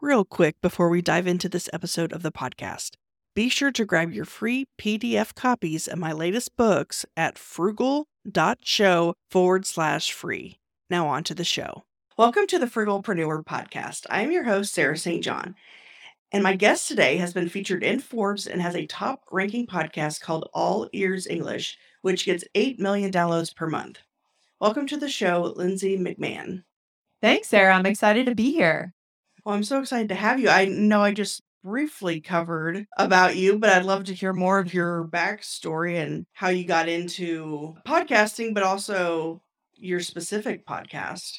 Real quick before we dive into this episode of the podcast, be sure to grab your free PDF copies of my latest books at frugal.show forward slash free. Now, on to the show. Welcome to the Frugalpreneur podcast. I am your host, Sarah St. John. And my guest today has been featured in Forbes and has a top ranking podcast called All Ears English, which gets 8 million downloads per month. Welcome to the show, Lindsay McMahon. Thanks, Sarah. I'm excited to be here. Well, I'm so excited to have you. I know I just briefly covered about you, but I'd love to hear more of your backstory and how you got into podcasting, but also your specific podcast.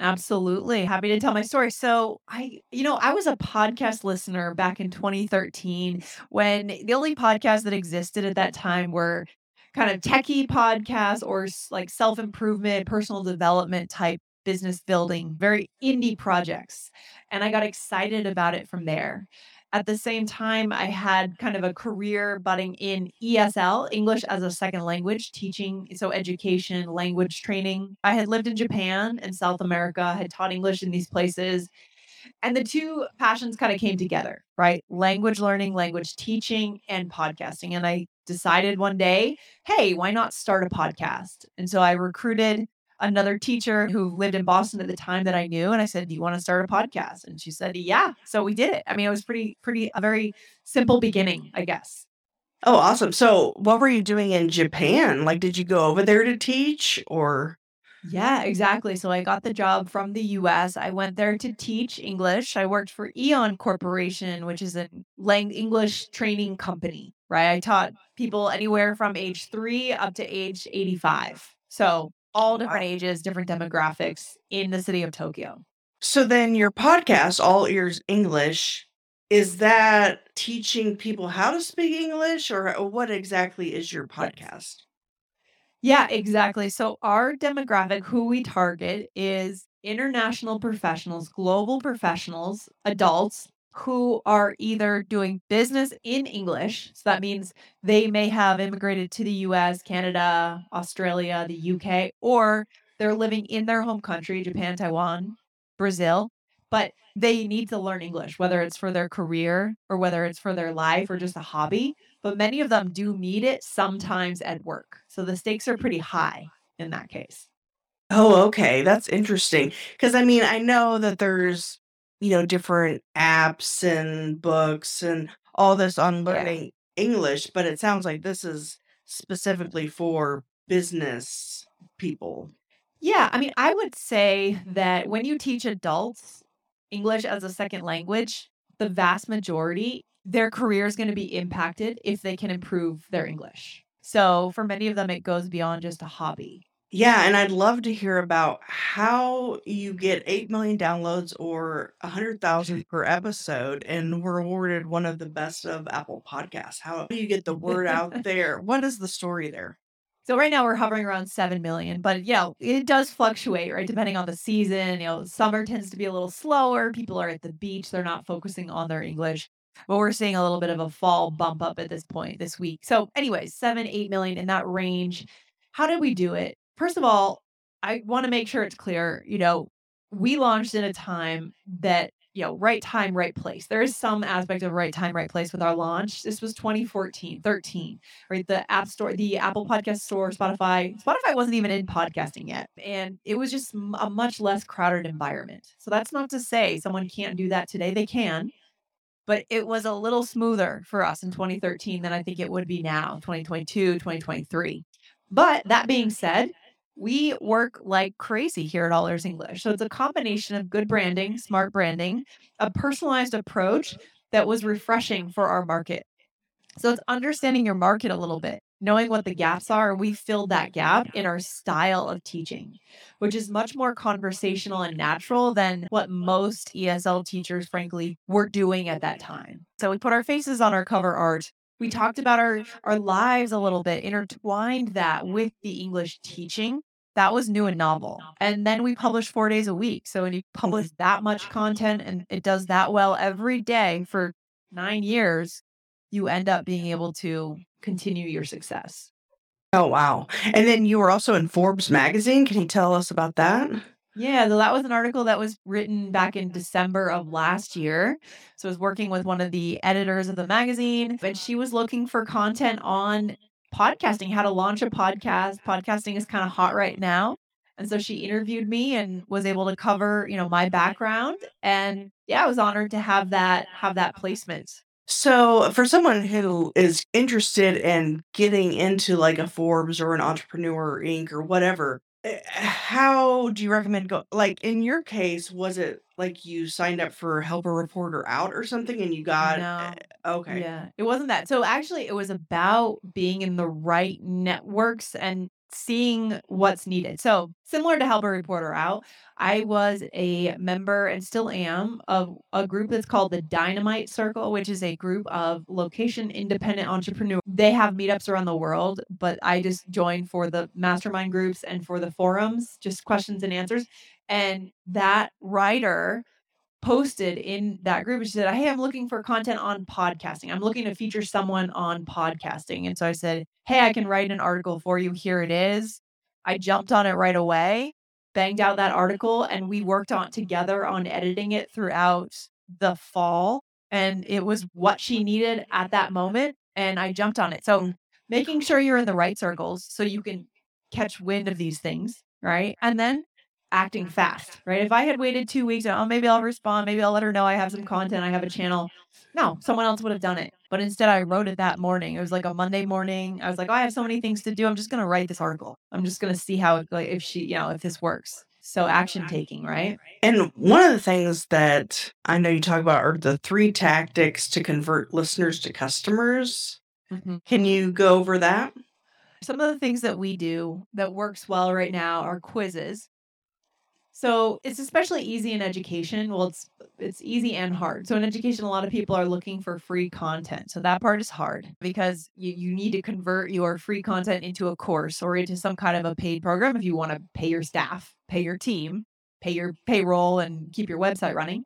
Absolutely. Happy to tell my story. So, I, you know, I was a podcast listener back in 2013 when the only podcasts that existed at that time were kind of techie podcasts or like self improvement, personal development type business building, very indie projects. And I got excited about it from there. At the same time, I had kind of a career budding in ESL, English as a second language, teaching, so education, language training. I had lived in Japan and South America, had taught English in these places. And the two passions kind of came together, right? Language learning, language teaching, and podcasting. And I decided one day, hey, why not start a podcast? And so I recruited another teacher who lived in Boston at the time that I knew. And I said, Do you want to start a podcast? And she said, Yeah. So we did it. I mean, it was pretty, pretty, a very simple beginning, I guess. Oh, awesome. So, what were you doing in Japan? Like, did you go over there to teach or? Yeah, exactly. So I got the job from the US. I went there to teach English. I worked for AEON Corporation, which is a lang- English training company, right? I taught people anywhere from age three up to age 85. So all different ages, different demographics in the city of Tokyo. So then your podcast, All Ears English, is that teaching people how to speak English or what exactly is your podcast? Yeah, exactly. So our demographic, who we target, is international professionals, global professionals, adults who are either doing business in English. So that means they may have immigrated to the US, Canada, Australia, the UK, or they're living in their home country, Japan, Taiwan, Brazil, but they need to learn English, whether it's for their career or whether it's for their life or just a hobby. But many of them do need it sometimes at work. So the stakes are pretty high in that case. Oh, okay. That's interesting. Because I mean, I know that there's you know, different apps and books and all this on Yeah. learning English, but it sounds like this is specifically for business people. Yeah, I mean, I would say that when you teach adults English as a second language, the vast majority, their career is going to be impacted if they can improve their English. So for many of them, it goes beyond just a hobby. Yeah, and I'd love to hear about how you get 8 million downloads or 100,000 per episode and were awarded one of the best of Apple Podcasts. How do you get the word out there? What is the story there? So right now we're hovering around 7 million, but yeah, it does fluctuate, right? Depending on the season. You know, summer tends to be a little slower. People are at the beach, they're not focusing on their English. But we're seeing a little bit of a fall bump up at this point this week. So, anyways, seven, eight million in that range. How did we do it? First of all, I want to make sure it's clear, you know, we launched in a time that, you know, right time, right place. There is some aspect of right time, right place with our launch. This was 2014, 13, right? The App Store, the Apple Podcast Store, Spotify. Spotify wasn't even in podcasting yet. And it was just a much less crowded environment. So that's not to say someone can't do that today. They can. But it was a little smoother for us in 2013 than I think it would be now, 2022, 2023. But that being said, we work like crazy here at All Ears English. So it's a combination of good branding, smart branding, a personalized approach that was refreshing for our market. So it's understanding your market a little bit, knowing what the gaps are. We filled that gap in our style of teaching, which is much more conversational and natural than what most ESL teachers, frankly, were doing at that time. So we put our faces on our cover art we talked about our our lives a little bit intertwined that with the english teaching that was new and novel. And then we publish four days a week. So when you publish mm-hmm. that much content and it does that well every day for nine years, you end up being able to continue your success. Oh, wow. And then you were also in Forbes magazine. Can you tell us about that? Yeah, so that was an article that was written back in December of last year. So I was working with one of the editors of the magazine, and she was looking for content on podcasting, how to launch a podcast. Podcasting is kind of hot right now. And so she interviewed me and was able to cover, you know, my background. And yeah, I was honored to have that have that placement. So, for someone who is interested in getting into like a Forbes or an Entrepreneur Inc. or whatever, eh, how do you recommend go? Like in your case, was it like you signed up for Help a Reporter Out or something and you got No. eh, okay. Yeah, it wasn't that. So actually, it was about being in the right networks and seeing what's needed. So similar to Help a Reporter Out, I was a member and still am of a group that's called the Dynamite Circle, which is a group of location independent entrepreneurs. They have meetups around the world, but I just joined for the mastermind groups and for the forums, just questions and answers. And that writer posted in that group. And she said, Hey, I'm looking for content on podcasting. I'm looking to feature someone on podcasting. And so I said, Hey, I can write an article for you. Here it is. I jumped on it right away, banged out that article, and we worked on together on editing it throughout the fall. And it was what she needed at that moment. And I jumped on it. So mm. making sure you're in the right circles so you can catch wind of these things, right? And then acting fast, right? If I had waited two weeks, oh, maybe I'll respond. Maybe I'll let her know I have some content. I have a channel. No, someone else would have done it. But instead, I wrote it that morning. It was like a Monday morning. I was like, oh, I have so many things to do. I'm just going to write this article. I'm just going to see how, it like, if she, you know, if this works. So action taking, right? And one of the things that I know you talk about are the three tactics to convert listeners to customers. Mm-hmm. Can you go over that? Some of the things that we do that works well right now are quizzes. So it's especially easy in education. Well, it's it's easy and hard. So in education, a lot of people are looking for free content. So that part is hard because you, you need to convert your free content into a course or into some kind of a paid program if you want to pay your staff, pay your team, pay your payroll, and keep your website running.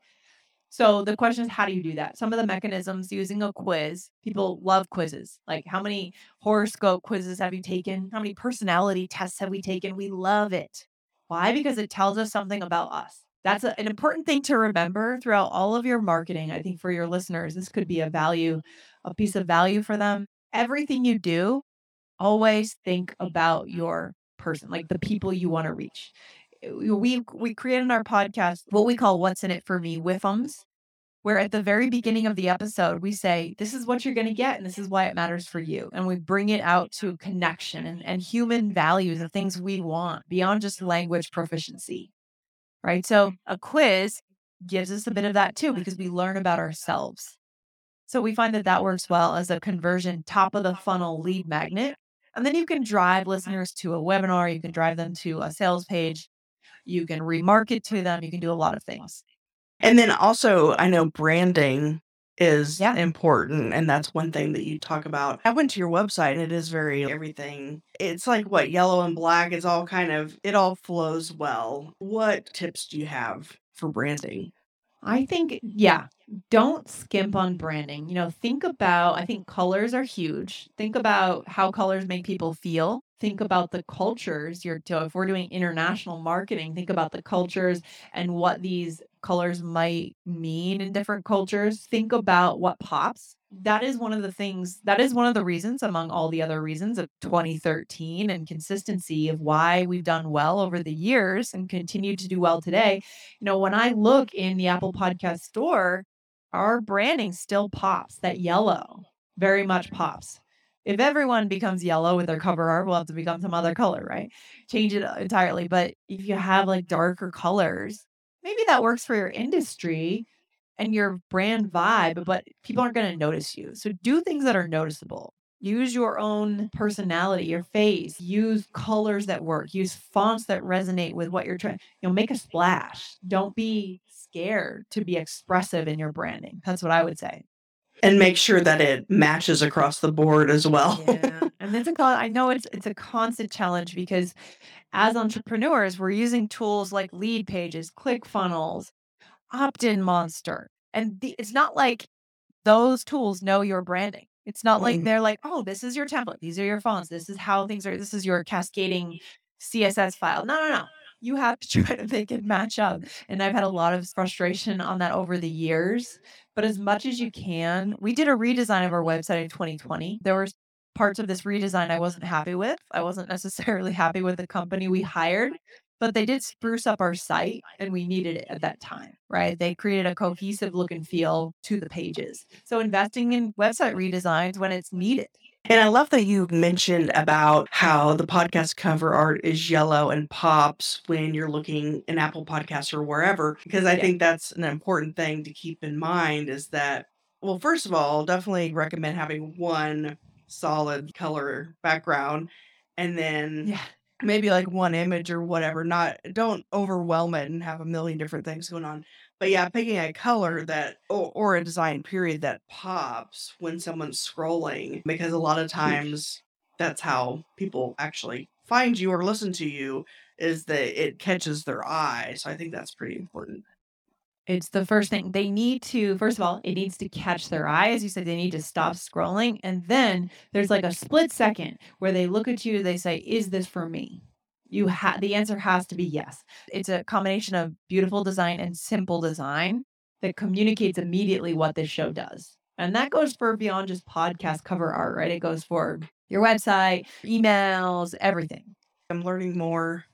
So the question is, how do you do that? Some of the mechanisms using a quiz. People love quizzes. Like how many horoscope quizzes have you taken? How many personality tests have we taken? We love it. Why? Because it tells us something about us. That's a, an important thing to remember throughout all of your marketing. I think for your listeners, this could be a value, a piece of value for them. Everything you do, always think about your person, like the people you want to reach. Eh, we we created our podcast what we call "What's in It for Me" with WIFMs, where at the very beginning of the episode we say this is what you're going to get and this is why it matters for you and we bring it out to connection and, and human values and things we want beyond just language proficiency right? So a quiz gives us a bit of that too because we learn about ourselves. So we find that that works well as a conversion top of the funnel lead magnet and then you can drive listeners to a webinar you can drive them to a sales page you can remarket to them you can do a lot of things and then also, I know branding is Yeah. important, and that's one thing that you talk about. I went to your website, and it is very everything. It's like what yellow and black is all kind of it all flows well. What tips do you have for branding? I think, yeah, don't skimp on branding. You know, think about, I think colors are huge. Think about how colors make people feel. Think about the cultures. You're, if we're doing international marketing, think about the cultures and what these colors might mean in different cultures. Think mm-hmm. about what pops. That mm-hmm. is one of the things, that is one of the reasons, among all the other reasons of 2013 and consistency of why we've done well over the years and continue to do well today. You know, when I look in the Apple Podcast store, our branding still pops. That yellow very much pops. If everyone becomes yellow with their cover art, we'll have to become some other color, right? Change it entirely. But if you have like darker colors, maybe that works for your industry and your brand vibe, but people aren't going to notice you. So do things that are noticeable. Use your own personality, your face. Use colors that work. Use fonts that resonate with what you're trying. You know, make a splash. Don't be scared to be expressive in your branding. That's what I would say. And make sure that it matches across the board as well. Yeah. and it's a con- I know it's it's a constant challenge because as entrepreneurs, we're using tools like Leadpages, ClickFunnels, OptinMonster. And the, it's not like those tools know your branding. It's not like Mm. they're like, oh, this is your template. These are your fonts. This is how things are. This is your cascading CSS file. No, no, no. you have to try to make it match up. And I've had a lot of frustration on that over the years. But as much as you can, we did a redesign of our website in 2020. There were parts of this redesign I wasn't happy with. I wasn't necessarily happy with the company we hired, but they did spruce up our site and we needed it at that time, right? They created a cohesive look and feel to the pages. So investing in website redesigns when it's needed. And I love that you mentioned about how the podcast cover art is yellow and pops when you're looking in Apple Podcasts or wherever, because I Yeah. think that's an important thing to keep in mind is that, well, first of all, definitely recommend having one solid color background and then Yeah. maybe like one image or whatever. Not don't overwhelm it and have a million different things going on. But yeah, picking a color that or, or a design period that pops when someone's scrolling because a lot of times that's how people actually find you or listen to you is that it catches their eye. So I think that's pretty important. It's the first thing they need to, first of all, it needs to catch their eye. As you said, they need to stop scrolling. And then there's like a split second where they look at you, they say, Is this for me? You have the answer has to be yes. It's a combination of beautiful design and simple design that communicates immediately what this show does. And that goes for beyond just podcast cover art, right? It goes for your website, emails, everything. I'm learning more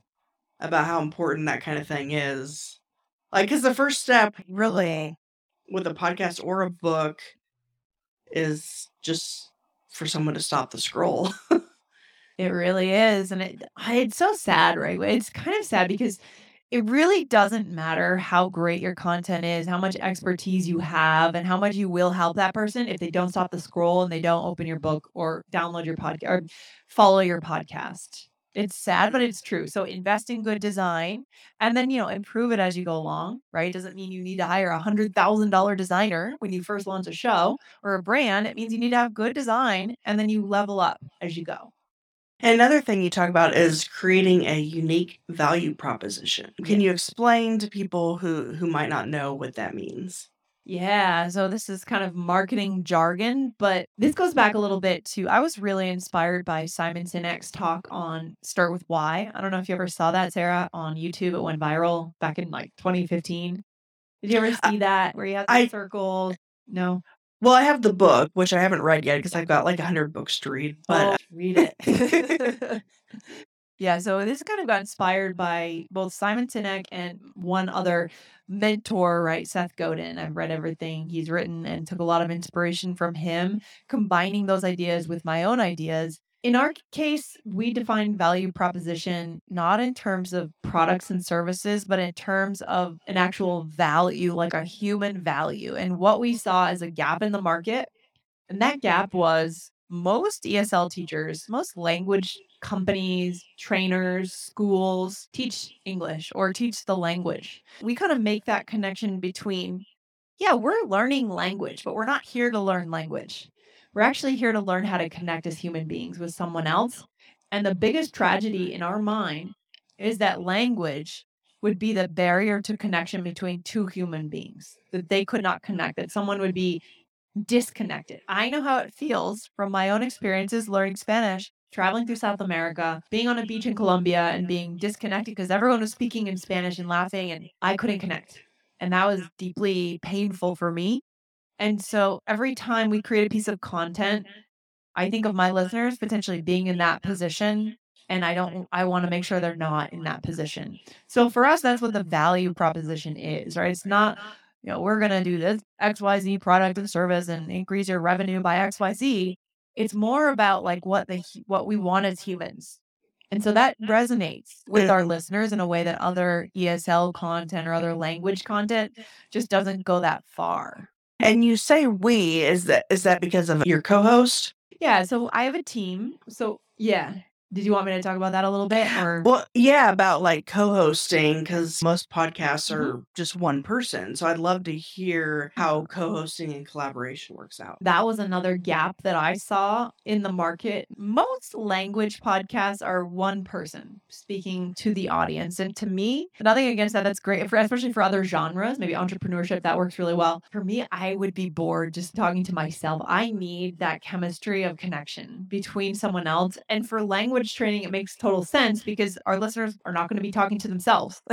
about how important that kind of thing is. Like, because the first step, really, with a podcast or a book is just for someone to stop the scroll. It really is. And it, it's so sad, right? It's kind of sad because it really doesn't matter how great your content is, how much expertise you have, and how much you will help that person if they don't stop the scroll and they don't open your book or download your podcast or follow your podcast. It's sad, but it's true. So invest in good design and then, you know, improve it as you go along, right? Doesn't mean you need to hire a hundred thousand dollar designer when you first launch a show or a brand. It means you need to have good design and then you level up as you go. Another thing you talk about is creating a unique value proposition. Can you explain to people who who might not know what that means? Yeah, so this is kind of marketing jargon, but this goes back a little bit to I was really inspired by Simon Sinek's talk on Start with Why. I don't know if you ever saw that, Sarah, on YouTube. It went viral back in like 2015. Did you ever see that where you had the I- circles? No. Well, I have the book, which I haven't read yet because I've got like a hundred books to read. But Oh, read it. yeah, so this kind of got inspired by both Simon Sinek and one other mentor, right? Seth Godin. I've read everything he's written and took a lot of inspiration from him, combining those ideas with my own ideas. In our case, we define value proposition not in terms of products and services, but in terms of an actual value, like a human value. And what we saw as a gap in the market and that gap was most ESL teachers, most language companies, trainers, schools teach English or teach the language. We kind of make that connection between, yeah, we're learning language, but we're not here to learn language. We're actually here to learn how to connect as human beings with someone else. And the biggest tragedy in our mind is that language would be the barrier to connection between two human beings, that they could not connect, that someone would be disconnected. I know how it feels from my own experiences learning Spanish, traveling through South America, being on a beach in Colombia and being disconnected because everyone was speaking in Spanish and laughing and I couldn't connect. And that was deeply painful for me. And so every time we create a piece of content, I think of my listeners potentially being in that position. And I don't, I want to make sure they're not in that position. So for us, that's what the value proposition is, right? It's not, you know, we're going to do this XYZ product and service and increase your revenue by XYZ. It's more about like what the what we want as humans. And so that mm-hmm. resonates with our listeners in a way that other ESL content or other language content just doesn't go that far. and you say we is that is that because of your co-host? Yeah, so I have a team. So yeah, did you want me to talk about that a little bit or Well, yeah, about like co-hosting because most podcasts are Mm-hmm. just one person. So I'd love to hear how co-hosting and collaboration works out. that was another gap that I saw in the market. Most language podcasts are one person speaking to the audience. And to me, nothing against that. That's great, for, especially for other genres, maybe entrepreneurship, that works really well. For me, I would be bored just talking to myself. I need that chemistry of connection between someone else. And for language language training, it makes total sense because our listeners are not going to be talking to themselves.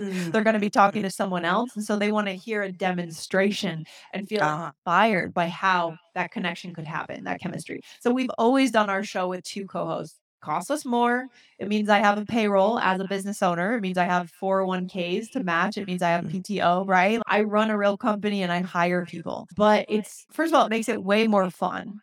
Mm. They're going to be talking to someone else. And so they want to hear a demonstration and feel Uh-huh. inspired by how that connection could happen, that chemistry. So we've always done our show with two co hosts. Costs us more. It means I have a payroll as a business owner. It means I have 401ks to match. It means I have PTO, right? I run a real company and I hire people. But it's, first of all, it makes it way more fun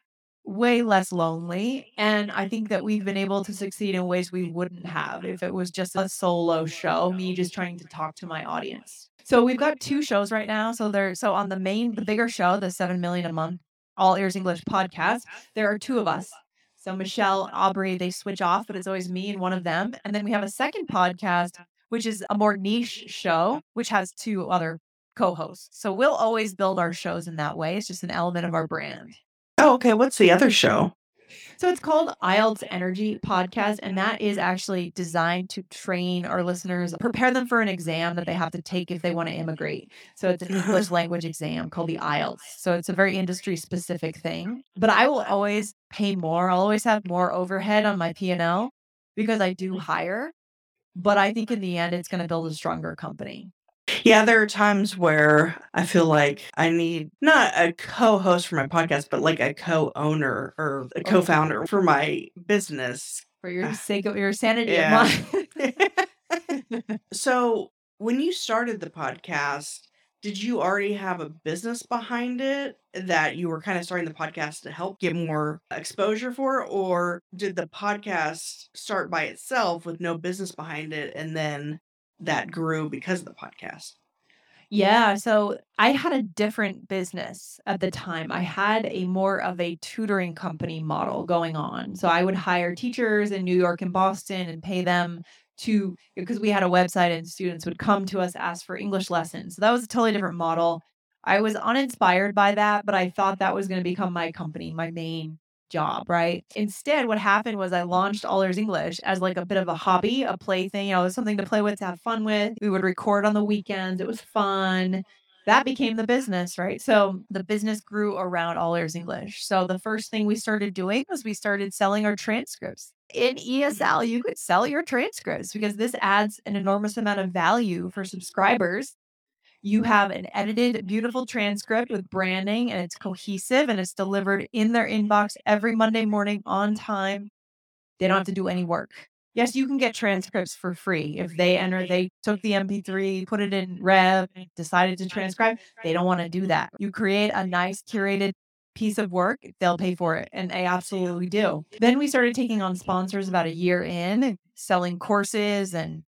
way less lonely. And I think that we've been able to succeed in ways we wouldn't have if it was just a solo show, me just trying to talk to my audience. So we've got two shows right now. So there, so on the main, the bigger show, the seven million a month All Ears English podcast, there are two of us. So Michelle, Aubrey, they switch off, but it's always me and one of them. And then we have a second podcast, which is a more niche show, which has two other co-hosts. So we'll always build our shows in that way. It's just an element of our brand. Oh, okay. What's the other show? So it's called IELTS Energy Podcast, and that is actually designed to train our listeners, prepare them for an exam that they have to take if they want to immigrate. So it's an English language exam called the IELTS. So it's a very industry specific thing. But I will always pay more. I'll always have more overhead on my P&L because I do mm. hire. But I think in the end, it's going to build a stronger company. Yeah, there are times where I feel like I need not a co-host for my podcast, but like a co-owner or a oh. co-founder for my business. For your uh, sake of your sanity Yeah. of mind. So, when you started the podcast, did you already have a business behind it that you were kind of starting the podcast to help get more exposure for? Or did the podcast start by itself with no business behind it and then that grew because of the podcast? Yeah, so I had a different business at the time. I had a more of a tutoring company model going on. So I would hire teachers in New York and Boston and pay them to because we had a website and students would come to us ask for English lessons. So that was a totally different model. I was uninspired by that, but I thought that was going to become my company, my main job, right? Instead, what happened was I launched All Ears English as like a bit of a hobby, a plaything, you know, something to play with, to have fun with. We would record on the weekends. It was fun. That became the business, right? So the business grew around All Ears English. So the first thing we started doing was we started selling our transcripts. In ESL, you could sell your transcripts because this adds an enormous amount of value for subscribers you have an edited, beautiful transcript with branding and it's cohesive and it's delivered in their inbox every Monday morning on time. They don't have to do any work. Yes, you can get transcripts for free. If they enter, they took the MP3, put it in Rev, decided to transcribe, they don't want to do that. You create a nice curated piece of work, they'll pay for it. And they absolutely do. Then we started taking on sponsors about a year in, selling courses and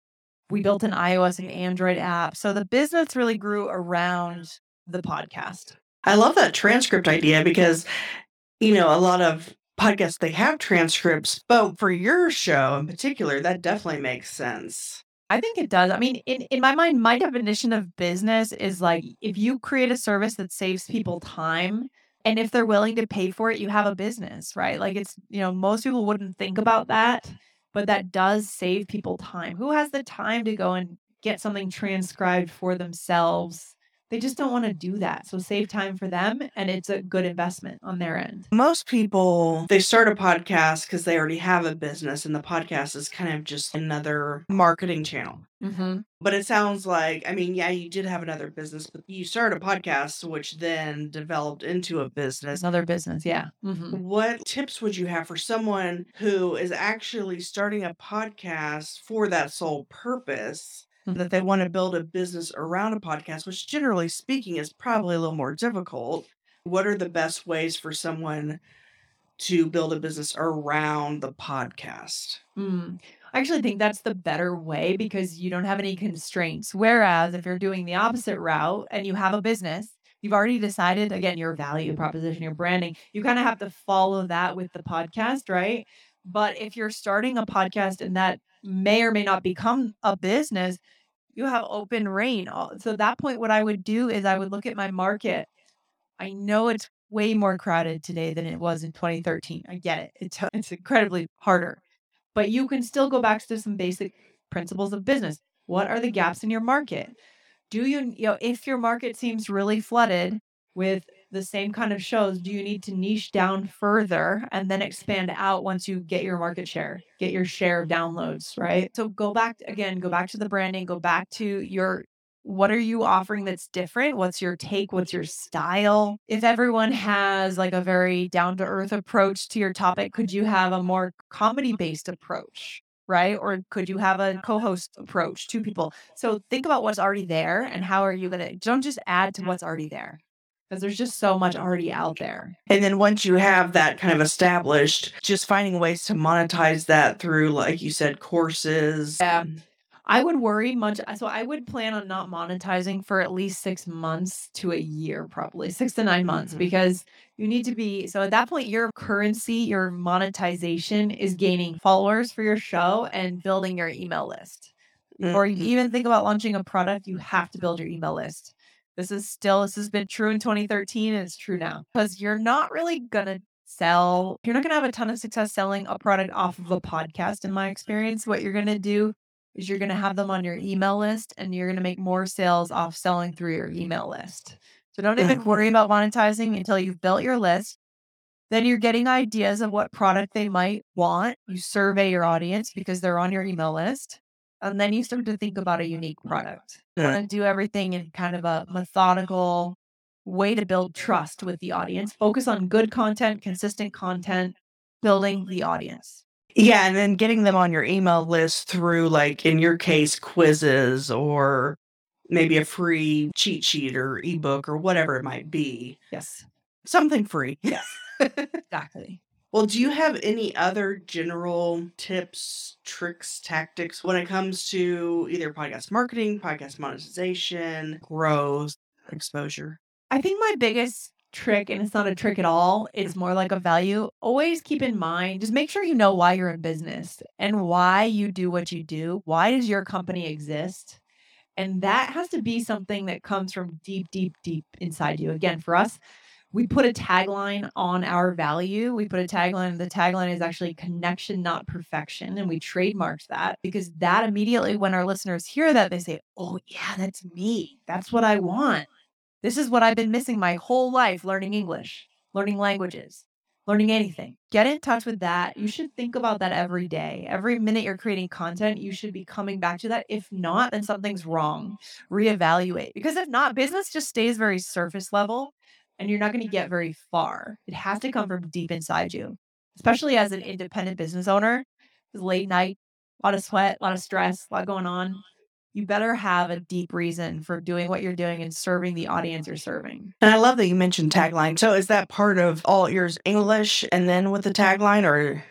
we built an iOS and Android app. So the business really grew around the podcast. I love that transcript idea because, you know, a lot of podcasts they have transcripts, but for your show in particular, that definitely makes sense. I think it does. I mean, in, in my mind, my definition of business is like if you create a service that saves people time and if they're willing to pay for it, you have a business, right? Like it's, you know, most people wouldn't think about that, but that does save people time. Who has the time to go and get something transcribed for themselves? They just don't want to do that. So save time for them and it's a good investment on their end. Most people they start a podcast because they already have a business, and the podcast is kind of just another marketing channel. Mm-hmm. But it sounds like, I mean, yeah, you did have another business, but you started a podcast, which then developed into a business. Another business. Yeah. Mm-hmm. What tips would you have for someone who is actually starting a podcast for that sole purpose? That they want to build a business around a podcast, which generally speaking is probably a little more difficult. What are the best ways for someone to build a business around the podcast? Mm. I actually think that's the better way because you don't have any constraints. Whereas if you're doing the opposite route and you have a business, you've already decided, again, your value proposition, your branding, you kind of have to follow that with the podcast, right? But if you're starting a podcast and that may or may not become a business, you have open. All- So at that point, what I would do is I would look at my market. I know it's way more crowded today than it was in 2013. I get it. It's, it's incredibly harder but you can still go back to some basic principles of business. What are the gaps in your market? Do you, you know, if your market seems really flooded with the same kind of shows, do you need to niche down further and then expand out once you get your market share, get your share of downloads, right? So go back again, go back to the branding, go back to your what are you offering that's different? What's your take? What's your style? If everyone has like a very down to earth approach to your topic, could you have a more comedy based approach? Right? Or could you have a co host approach, two people? So think about what's already there and how are you going to, don't just add to what's already there because there's just so much already out there. And then once you have that kind of established, just finding ways to monetize that through, like you said, courses. Yeah. I would worry much. So I would plan on not monetizing for at least six months to a year, probably six to nine months, Mhm. because you need to be. So at that point, your currency, your monetization is gaining followers for your show and building your email list. Or you Mhm. even think about launching a product, you have to build your email list. This is still, this has been true in 2013 and it's true now because you're not really going to sell, you're not going to have a ton of success selling a product off of a podcast. In my experience, what you're going to do is you're going to have them on your email list and you're going to make more sales off selling through your email list. So don't even worry about monetizing until you've built your list. Then you're getting ideas of what product they might want. You survey your audience because they're on your email list. And then you start to think about a unique product. You Yeah. want to do everything in kind of a methodical way to build trust with the audience. Focus on good content, consistent content, building the audience. Yeah, and then getting them on your email list through, like in your case, quizzes or maybe a free cheat sheet or ebook or whatever it might be. Yes. Something free. Yes. exactly. Well, do you have any other general tips, tricks, tactics when it comes to either podcast marketing, podcast monetization, growth, exposure? I think my biggest trick, and it's not a trick at all, it's more like a value. Always keep in mind, just make sure you know why you're in business and why you do what you do. Why does your company exist? And that has to be something that comes from deep, deep, deep inside you. Again, for us, we put a tagline on our value. We put a tagline. The tagline is actually connection, not perfection. And we trademarked that because that immediately, when our listeners hear that, they say, Oh, yeah, that's me. That's what I want. This is what I've been missing my whole life learning English, learning languages, learning anything. Get in touch with that. You should think about that every day. Every minute you're creating content, you should be coming back to that. If not, then something's wrong. Reevaluate. Because if not, business just stays very surface level and you're not going to get very far. It has to come from deep inside you, especially as an independent business owner. It's late night, a lot of sweat, a lot of stress, a lot going on. You better have a deep reason for doing what you're doing and serving the audience you're serving. And I love that you mentioned tagline. So is that part of all ears English and then with the tagline or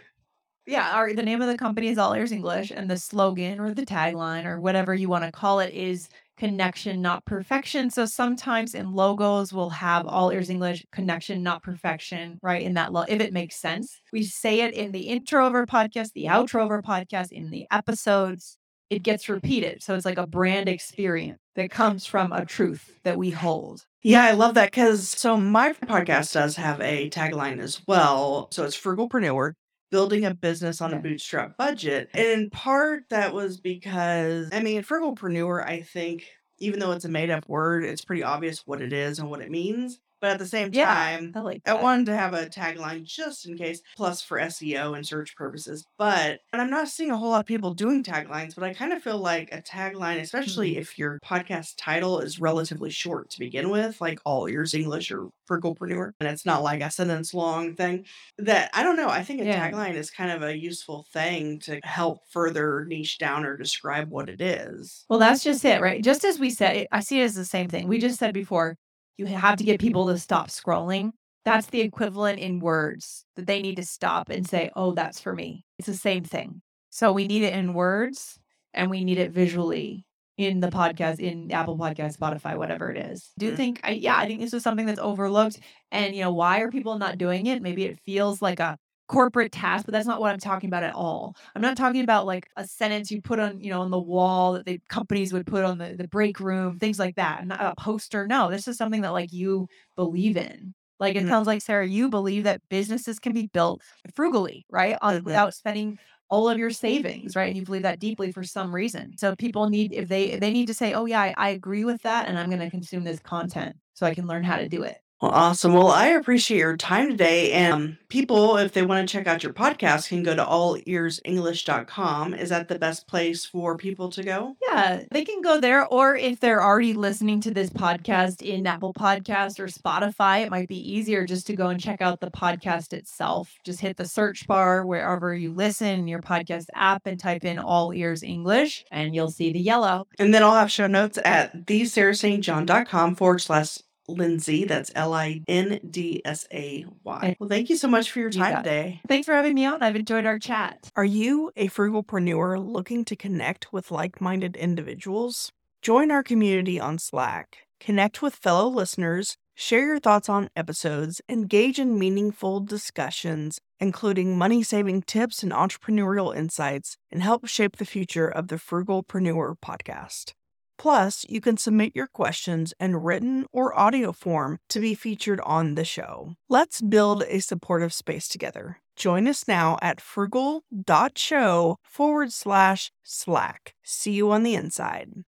Yeah, our, the name of the company is All Ears English, and the slogan or the tagline or whatever you want to call it is connection, not perfection. So sometimes in logos, we'll have All Ears English, connection, not perfection, right? In that, lo- if it makes sense. We say it in the intro of our podcast, the outro of our podcast, in the episodes. It gets repeated. So it's like a brand experience that comes from a truth that we hold. Yeah, I love that because so my podcast does have a tagline as well. So it's Frugalpreneur, building a business on a bootstrap budget. And in part, that was because, I mean, Frugalpreneur, I think, even though it's a made up word, it's pretty obvious what it is and what it means. But at the same Yeah, time, I like I wanted to have a tagline just in case, plus for SEO and search purposes. But and I'm not seeing a whole lot of people doing taglines, but I kind of feel like a tagline, especially Mhm. if your podcast title is relatively short to begin with, like all ears English or Frugalpreneur, and it's not like a sentence long thing. That I don't know. I think a Yeah. tagline is kind of a useful thing to help further niche down or describe what it is. Well, that's just it, right? Just as we said, I see it as the same thing. We just said before, you have to get people to stop scrolling. That's the equivalent in words that they need to stop and say, oh, that's for me. It's the same thing. So we need it in words and we need it visually in the podcast, in Apple Podcast, Spotify, whatever it is. Do you Mhm. think, I, yeah, I think this is something that's overlooked. And, you know, why are people not doing it? Maybe it feels like a corporate task, but that's not what I'm talking about at all. I'm not talking about like a sentence you put on, you know, on the wall that the companies would put on the, the break room, things like that. Not a poster. No, this is something that like you believe in. Like it Mhm. sounds like Sarah, you believe that businesses can be built frugally, right? On Mhm. without spending all of your savings, right? And you believe that deeply for some reason. So people need if they they need to say, oh yeah, I, I agree with that, and I'm going to consume this content so I can learn how to do it. Well, awesome. Well, I appreciate your time today. And um, people, if they want to check out your podcast, can go to allearsenglish.com. Is that the best place for people to go? Yeah, they can go there. Or if they're already listening to this podcast in Apple Podcast or Spotify, it might be easier just to go and check out the podcast itself. Just hit the search bar wherever you listen in your podcast app and type in All Ears English, and you'll see the yellow. And then I'll have show notes at thesarahstjohn.com forward slash Lindsay. That's L I N D S A Y. Well, thank you so much for your You time got it. today. Thanks for having me on. I've enjoyed our chat. Are you a frugalpreneur looking to connect with like minded individuals? Join our community on Slack, connect with fellow listeners, share your thoughts on episodes, engage in meaningful discussions, including money saving tips and entrepreneurial insights, and help shape the future of the Frugalpreneur podcast. Plus, you can submit your questions in written or audio form to be featured on the show. Let's build a supportive space together. Join us now at frugal.show forward slash slack. See you on the inside.